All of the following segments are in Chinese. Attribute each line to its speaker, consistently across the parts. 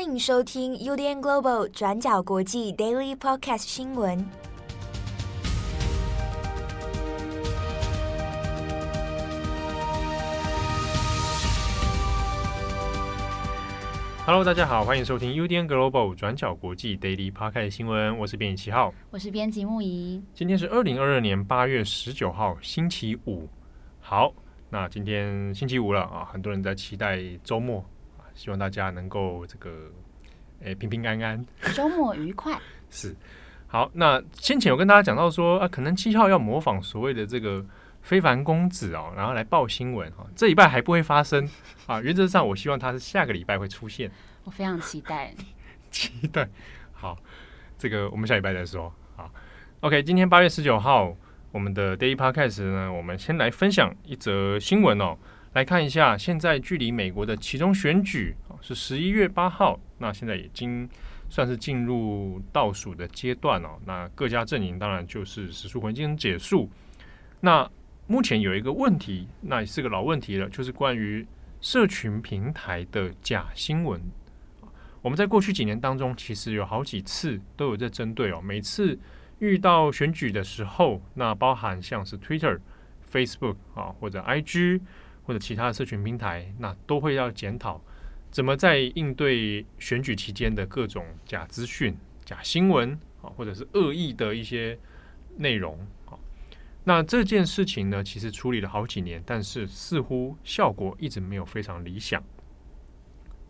Speaker 1: 欢迎收听 UDN Global 转角国际 Daily Podcast 新闻。
Speaker 2: Hello，大家好，欢迎收听 UDN Global 转角国际 Daily Podcast 新闻。我是编辑七号，
Speaker 3: 我是编辑木仪。
Speaker 2: 今天是二零二二年八月十九号，星期五。好，那今天星期五了啊，很多人在期待周末。希望大家能够这个，诶，平平安安，
Speaker 3: 周末愉快。
Speaker 2: 是，好。那先前有跟大家讲到说啊，可能七号要模仿所谓的这个非凡公子哦，然后来报新闻哈。这礼拜还不会发生啊，原则上我希望他是下个礼拜会出现。
Speaker 3: 我非常期待，
Speaker 2: 期待。好，这个我们下礼拜再说。好，OK，今天八月十九号，我们的 Daily Podcast 呢，我们先来分享一则新闻哦。来看一下，现在距离美国的其中选举是十一月八号，那现在已经算是进入倒数的阶段哦。那各家阵营当然就是史书会进行结束。那目前有一个问题，那也是个老问题了，就是关于社群平台的假新闻。我们在过去几年当中，其实有好几次都有在针对哦。每次遇到选举的时候，那包含像是 Twitter、Facebook 啊或者 IG。或者其他的社群平台，那都会要检讨怎么在应对选举期间的各种假资讯、假新闻啊，或者是恶意的一些内容啊。那这件事情呢，其实处理了好几年，但是似乎效果一直没有非常理想。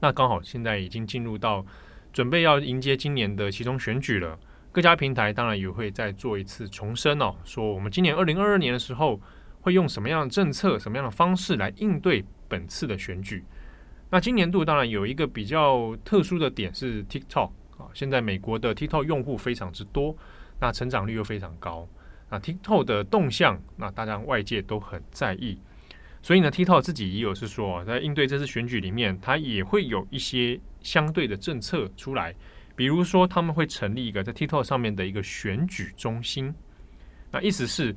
Speaker 2: 那刚好现在已经进入到准备要迎接今年的其中选举了，各家平台当然也会再做一次重申哦，说我们今年二零二二年的时候。会用什么样的政策、什么样的方式来应对本次的选举？那今年度当然有一个比较特殊的点是 TikTok 啊，现在美国的 TikTok 用户非常之多，那成长率又非常高。那 TikTok 的动向，那大家外界都很在意，所以呢，TikTok 自己也有是说，在应对这次选举里面，它也会有一些相对的政策出来，比如说他们会成立一个在 TikTok 上面的一个选举中心，那意思是。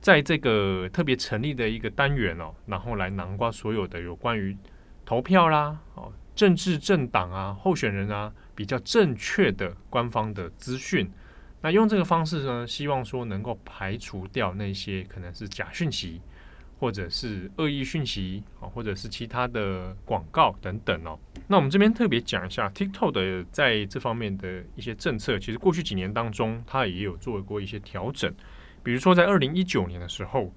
Speaker 2: 在这个特别成立的一个单元哦，然后来囊括所有的有关于投票啦、哦政治政党啊、候选人啊比较正确的官方的资讯。那用这个方式呢，希望说能够排除掉那些可能是假讯息，或者是恶意讯息啊，或者是其他的广告等等哦。那我们这边特别讲一下 TikTok 的在这方面的一些政策，其实过去几年当中，它也有做过一些调整。比如说，在二零一九年的时候，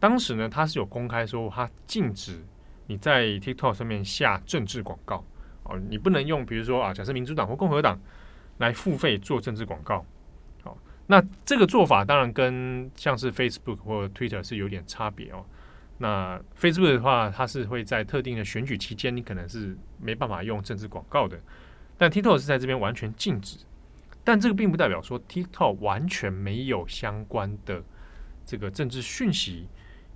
Speaker 2: 当时呢，他是有公开说，他禁止你在 TikTok 上面下政治广告哦，你不能用，比如说啊，假设民主党或共和党来付费做政治广告。好，那这个做法当然跟像是 Facebook 或 Twitter 是有点差别哦。那 Facebook 的话，它是会在特定的选举期间，你可能是没办法用政治广告的，但 TikTok 是在这边完全禁止。但这个并不代表说 TikTok 完全没有相关的这个政治讯息，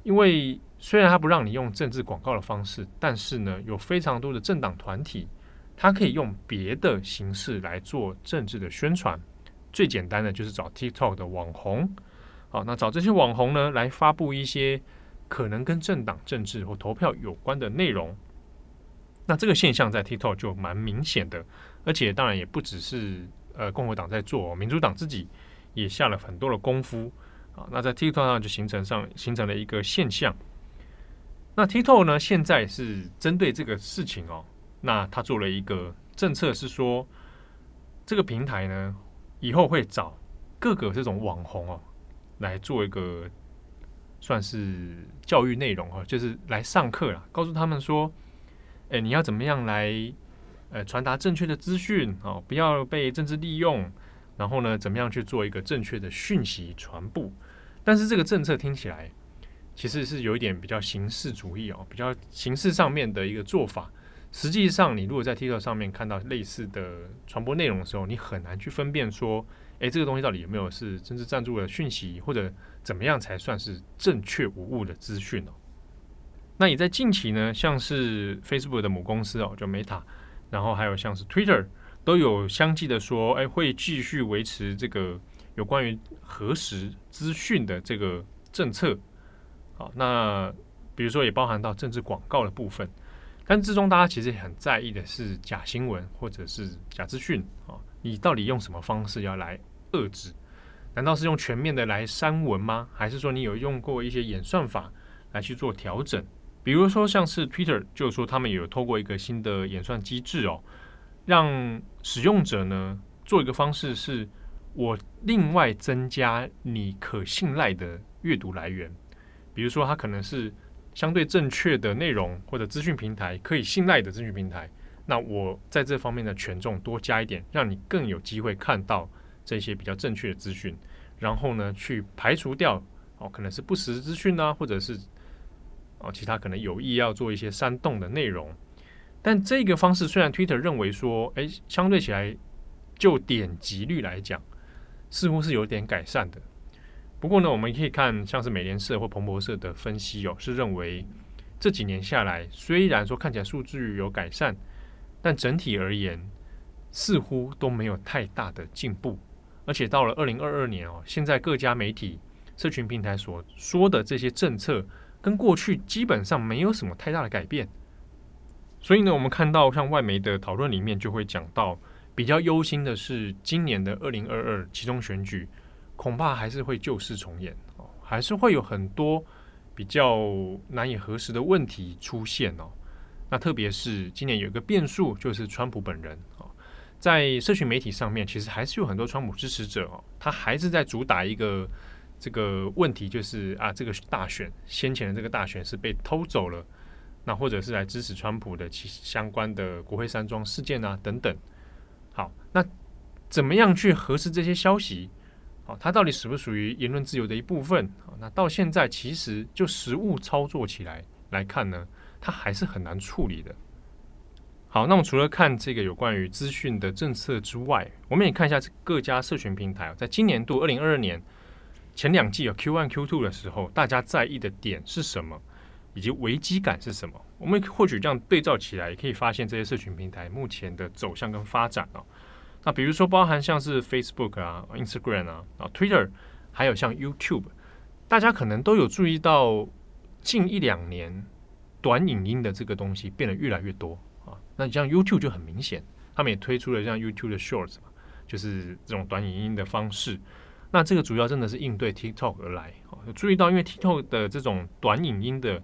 Speaker 2: 因为虽然它不让你用政治广告的方式，但是呢，有非常多的政党团体，它可以用别的形式来做政治的宣传。最简单的就是找 TikTok 的网红，好，那找这些网红呢，来发布一些可能跟政党政治或投票有关的内容。那这个现象在 TikTok 就蛮明显的，而且当然也不只是。呃，共和党在做，民主党自己也下了很多的功夫啊。那在 TikTok 上就形成上形成了一个现象。那 TikTok 呢，现在是针对这个事情哦，那他做了一个政策，是说这个平台呢，以后会找各个这种网红哦来做一个算是教育内容啊，就是来上课啦，告诉他们说，哎，你要怎么样来。呃，传达正确的资讯哦，不要被政治利用。然后呢，怎么样去做一个正确的讯息传播？但是这个政策听起来其实是有一点比较形式主义哦，比较形式上面的一个做法。实际上，你如果在 TikTok 上面看到类似的传播内容的时候，你很难去分辨说，诶，这个东西到底有没有是政治赞助的讯息，或者怎么样才算是正确无误的资讯哦？那也在近期呢，像是 Facebook 的母公司哦，叫 Meta。然后还有像是 Twitter 都有相继的说，哎，会继续维持这个有关于核实资讯的这个政策。好，那比如说也包含到政治广告的部分。但之中大家其实也很在意的是假新闻或者是假资讯啊，你到底用什么方式要来遏制？难道是用全面的来删文吗？还是说你有用过一些演算法来去做调整？比如说像是 Twitter，就是说他们有透过一个新的演算机制哦，让使用者呢做一个方式是，我另外增加你可信赖的阅读来源，比如说它可能是。相对正确的内容或者资讯平台，可以信赖的资讯平台，那我在这方面的权重多加一点，让你更有机会看到这些比较正确的资讯，然后呢，去排除掉哦，可能是不实资讯啊，或者是哦其他可能有意要做一些煽动的内容。但这个方式虽然 Twitter 认为说，诶，相对起来就点击率来讲，似乎是有点改善的。不过呢，我们可以看像是美联社或彭博社的分析哦，是认为这几年下来，虽然说看起来数据有改善，但整体而言似乎都没有太大的进步。而且到了二零二二年哦，现在各家媒体、社群平台所说的这些政策，跟过去基本上没有什么太大的改变。所以呢，我们看到像外媒的讨论里面就会讲到，比较忧心的是今年的二零二二期中选举。恐怕还是会旧事重演哦，还是会有很多比较难以核实的问题出现哦。那特别是今年有一个变数，就是川普本人哦，在社群媒体上面，其实还是有很多川普支持者哦，他还是在主打一个这个问题，就是啊，这个大选先前的这个大选是被偷走了，那或者是来支持川普的其相关的国会山庄事件啊等等。好，那怎么样去核实这些消息？好，它到底属不属于言论自由的一部分？好，那到现在其实就实务操作起来来看呢，它还是很难处理的。好，那么除了看这个有关于资讯的政策之外，我们也看一下各家社群平台在今年度二零二二年前两季有 Q one Q two 的时候，大家在意的点是什么，以及危机感是什么？我们或许这样对照起来，也可以发现这些社群平台目前的走向跟发展啊。那比如说，包含像是 Facebook 啊、Instagram 啊、啊 Twitter，还有像 YouTube，大家可能都有注意到，近一两年短影音的这个东西变得越来越多啊。那像 YouTube 就很明显，他们也推出了像 YouTube 的 Shorts 嘛，就是这种短影音的方式。那这个主要真的是应对 TikTok 而来啊。注意到，因为 TikTok 的这种短影音的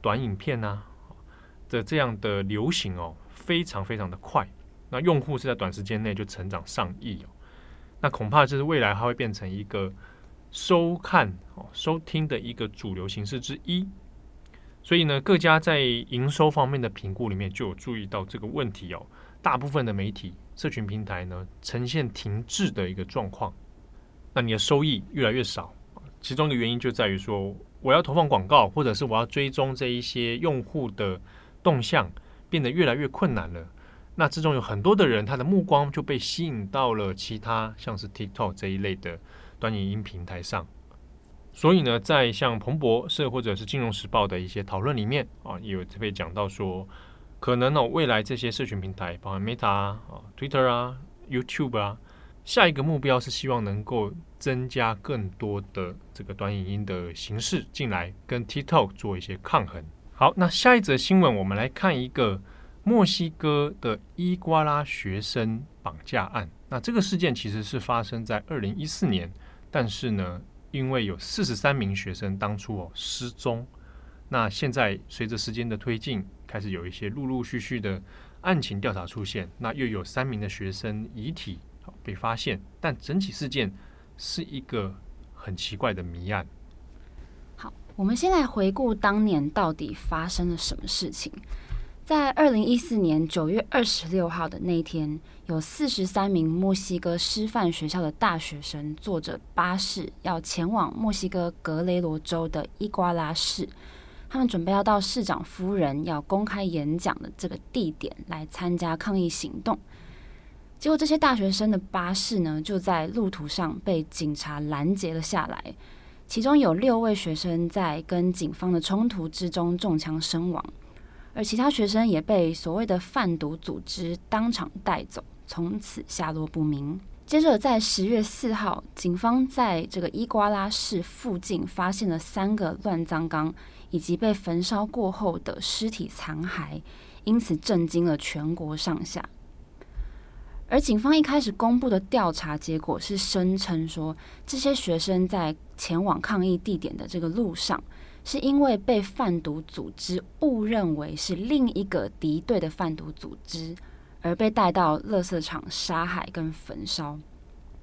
Speaker 2: 短影片啊的这样的流行哦，非常非常的快。那用户是在短时间内就成长上亿哦，那恐怕就是未来它会变成一个收看哦、收听的一个主流形式之一。所以呢，各家在营收方面的评估里面就有注意到这个问题哦。大部分的媒体、社群平台呢，呈现停滞的一个状况。那你的收益越来越少，其中的原因就在于说，我要投放广告，或者是我要追踪这一些用户的动向，变得越来越困难了。那之中有很多的人，他的目光就被吸引到了其他像是 TikTok 这一类的短影音平台上。所以呢，在像彭博社或者是金融时报的一些讨论里面啊，有特别讲到说，可能呢，未来这些社群平台，包含 Meta 啊、Twitter 啊、YouTube 啊，下一个目标是希望能够增加更多的这个短影音的形式进来，跟 TikTok 做一些抗衡。好，那下一则新闻，我们来看一个。墨西哥的伊瓜拉学生绑架案，那这个事件其实是发生在二零一四年，但是呢，因为有四十三名学生当初哦失踪，那现在随着时间的推进，开始有一些陆陆续续的案情调查出现，那又有三名的学生遗体被发现，但整起事件是一个很奇怪的谜案。
Speaker 3: 好，我们先来回顾当年到底发生了什么事情。在二零一四年九月二十六号的那天，有四十三名墨西哥师范学校的大学生坐着巴士要前往墨西哥格雷罗州的伊瓜拉市，他们准备要到市长夫人要公开演讲的这个地点来参加抗议行动。结果，这些大学生的巴士呢，就在路途上被警察拦截了下来，其中有六位学生在跟警方的冲突之中中枪身亡。而其他学生也被所谓的贩毒组织当场带走，从此下落不明。接着，在十月四号，警方在这个伊瓜拉市附近发现了三个乱葬岗以及被焚烧过后的尸体残骸，因此震惊了全国上下。而警方一开始公布的调查结果是声称说，这些学生在前往抗议地点的这个路上，是因为被贩毒组织误认为是另一个敌对的贩毒组织，而被带到垃圾场杀害跟焚烧。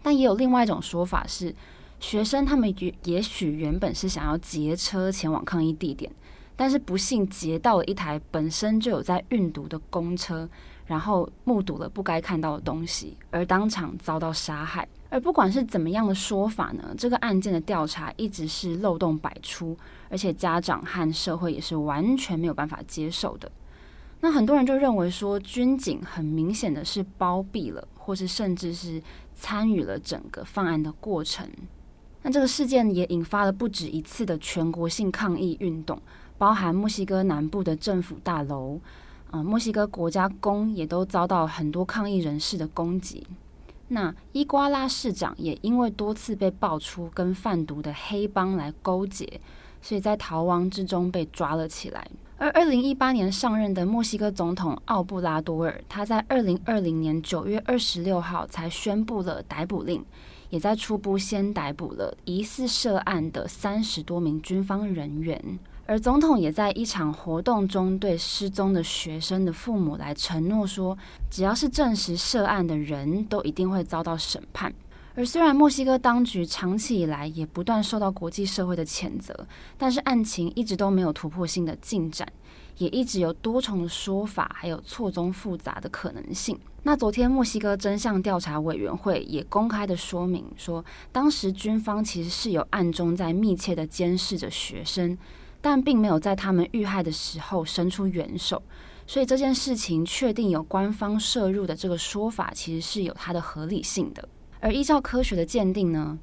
Speaker 3: 但也有另外一种说法是，学生他们也也许原本是想要劫车前往抗议地点，但是不幸劫到了一台本身就有在运毒的公车。然后目睹了不该看到的东西，而当场遭到杀害。而不管是怎么样的说法呢，这个案件的调查一直是漏洞百出，而且家长和社会也是完全没有办法接受的。那很多人就认为说，军警很明显的是包庇了，或是甚至是参与了整个犯案的过程。那这个事件也引发了不止一次的全国性抗议运动，包含墨西哥南部的政府大楼。啊，墨西哥国家宫也都遭到很多抗议人士的攻击。那伊瓜拉市长也因为多次被爆出跟贩毒的黑帮来勾结，所以在逃亡之中被抓了起来。而二零一八年上任的墨西哥总统奥布拉多尔，他在二零二零年九月二十六号才宣布了逮捕令，也在初步先逮捕了疑似涉案的三十多名军方人员。而总统也在一场活动中对失踪的学生的父母来承诺说，只要是证实涉案的人都一定会遭到审判。而虽然墨西哥当局长期以来也不断受到国际社会的谴责，但是案情一直都没有突破性的进展，也一直有多重的说法，还有错综复杂的可能性。那昨天墨西哥真相调查委员会也公开的说明说，当时军方其实是有暗中在密切的监视着学生。但并没有在他们遇害的时候伸出援手，所以这件事情确定有官方涉入的这个说法，其实是有它的合理性的。而依照科学的鉴定呢，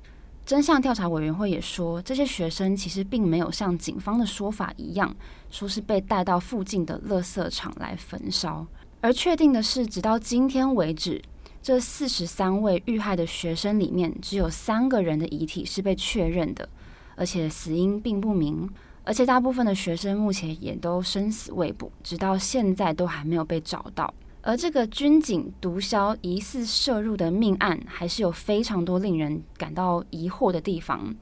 Speaker 3: 真相调查委员会也说，这些学生其实并没有像警方的说法一样，说是被带到附近的垃圾场来焚烧。而确定的是，直到今天为止，这四十三位遇害的学生里面，只有三个人的遗体是被确认的，而且死因并不明。而且大部分的学生目前也都生死未卜，直到现在都还没有被找到。而这个军警毒枭疑似涉入的命案，还是有非常多令人感到疑惑的地方。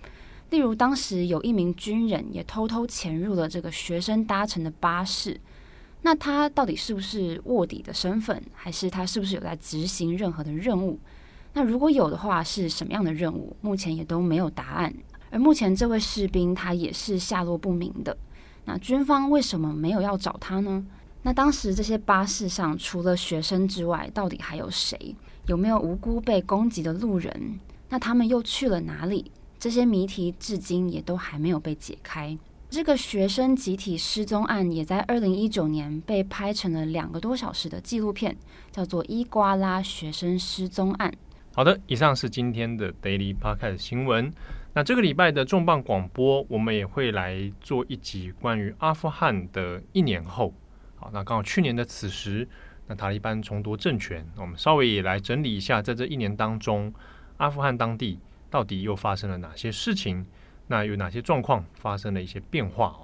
Speaker 3: 例如，当时有一名军人也偷偷潜入了这个学生搭乘的巴士，那他到底是不是卧底的身份，还是他是不是有在执行任何的任务？那如果有的话，是什么样的任务？目前也都没有答案。而目前这位士兵他也是下落不明的，那军方为什么没有要找他呢？那当时这些巴士上除了学生之外，到底还有谁？有没有无辜被攻击的路人？那他们又去了哪里？这些谜题至今也都还没有被解开。这个学生集体失踪案也在二零一九年被拍成了两个多小时的纪录片，叫做《伊瓜拉学生失踪案》。
Speaker 2: 好的，以上是今天的 Daily Podcast 新闻。那这个礼拜的重磅广播，我们也会来做一集关于阿富汗的一年后。好，那刚好去年的此时，那塔利班重夺政权，我们稍微也来整理一下，在这一年当中，阿富汗当地到底又发生了哪些事情？那有哪些状况发生了一些变化？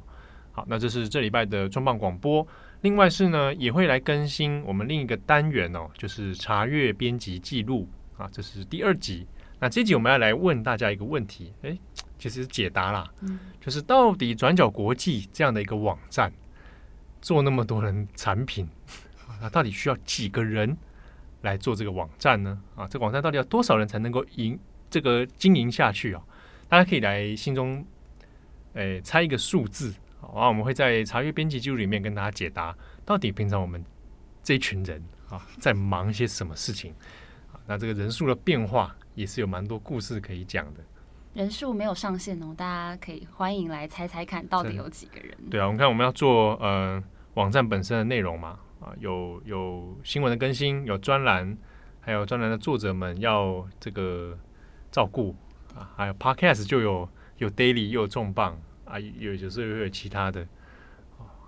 Speaker 2: 好，那这是这礼拜的重磅广播。另外是呢，也会来更新我们另一个单元哦，就是查阅编辑记录啊，这是第二集。那这集我们要来问大家一个问题，诶，其实是解答啦，嗯，就是到底转角国际这样的一个网站做那么多人产品，那到底需要几个人来做这个网站呢？啊，这个网站到底要多少人才能够营这个经营下去啊？大家可以来心中诶猜一个数字，好，啊我们会在查阅编辑记录里面跟大家解答，到底平常我们这一群人啊在忙些什么事情啊？那这个人数的变化。也是有蛮多故事可以讲的，
Speaker 3: 人数没有上限哦，大家可以欢迎来猜猜看，到底有几个人？
Speaker 2: 对啊，我们看我们要做呃网站本身的内容嘛，啊，有有新闻的更新，有专栏，还有专栏的作者们要这个照顾啊，还有 Podcast 就有有 Daily 又有重磅啊，有有时候又有其他的，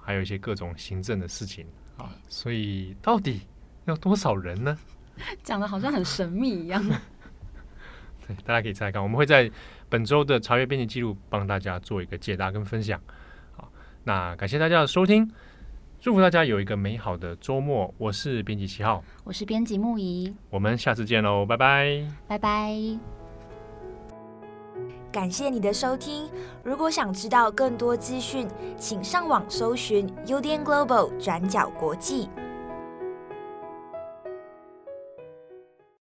Speaker 2: 还有一些各种行政的事情啊，所以到底要多少人呢？
Speaker 3: 讲的好像很神秘一样。
Speaker 2: 对，大家可以猜看，我们会在本周的查阅编辑记录帮大家做一个解答跟分享。好，那感谢大家的收听。祝福大家有一个美好的周末。我是编辑七号，
Speaker 3: 我是编辑木仪，
Speaker 2: 我们下次见喽，拜拜，
Speaker 3: 拜拜。
Speaker 1: 感谢你的收听。如果想知道更多资讯，请上网搜寻 UDN Global 转角国际。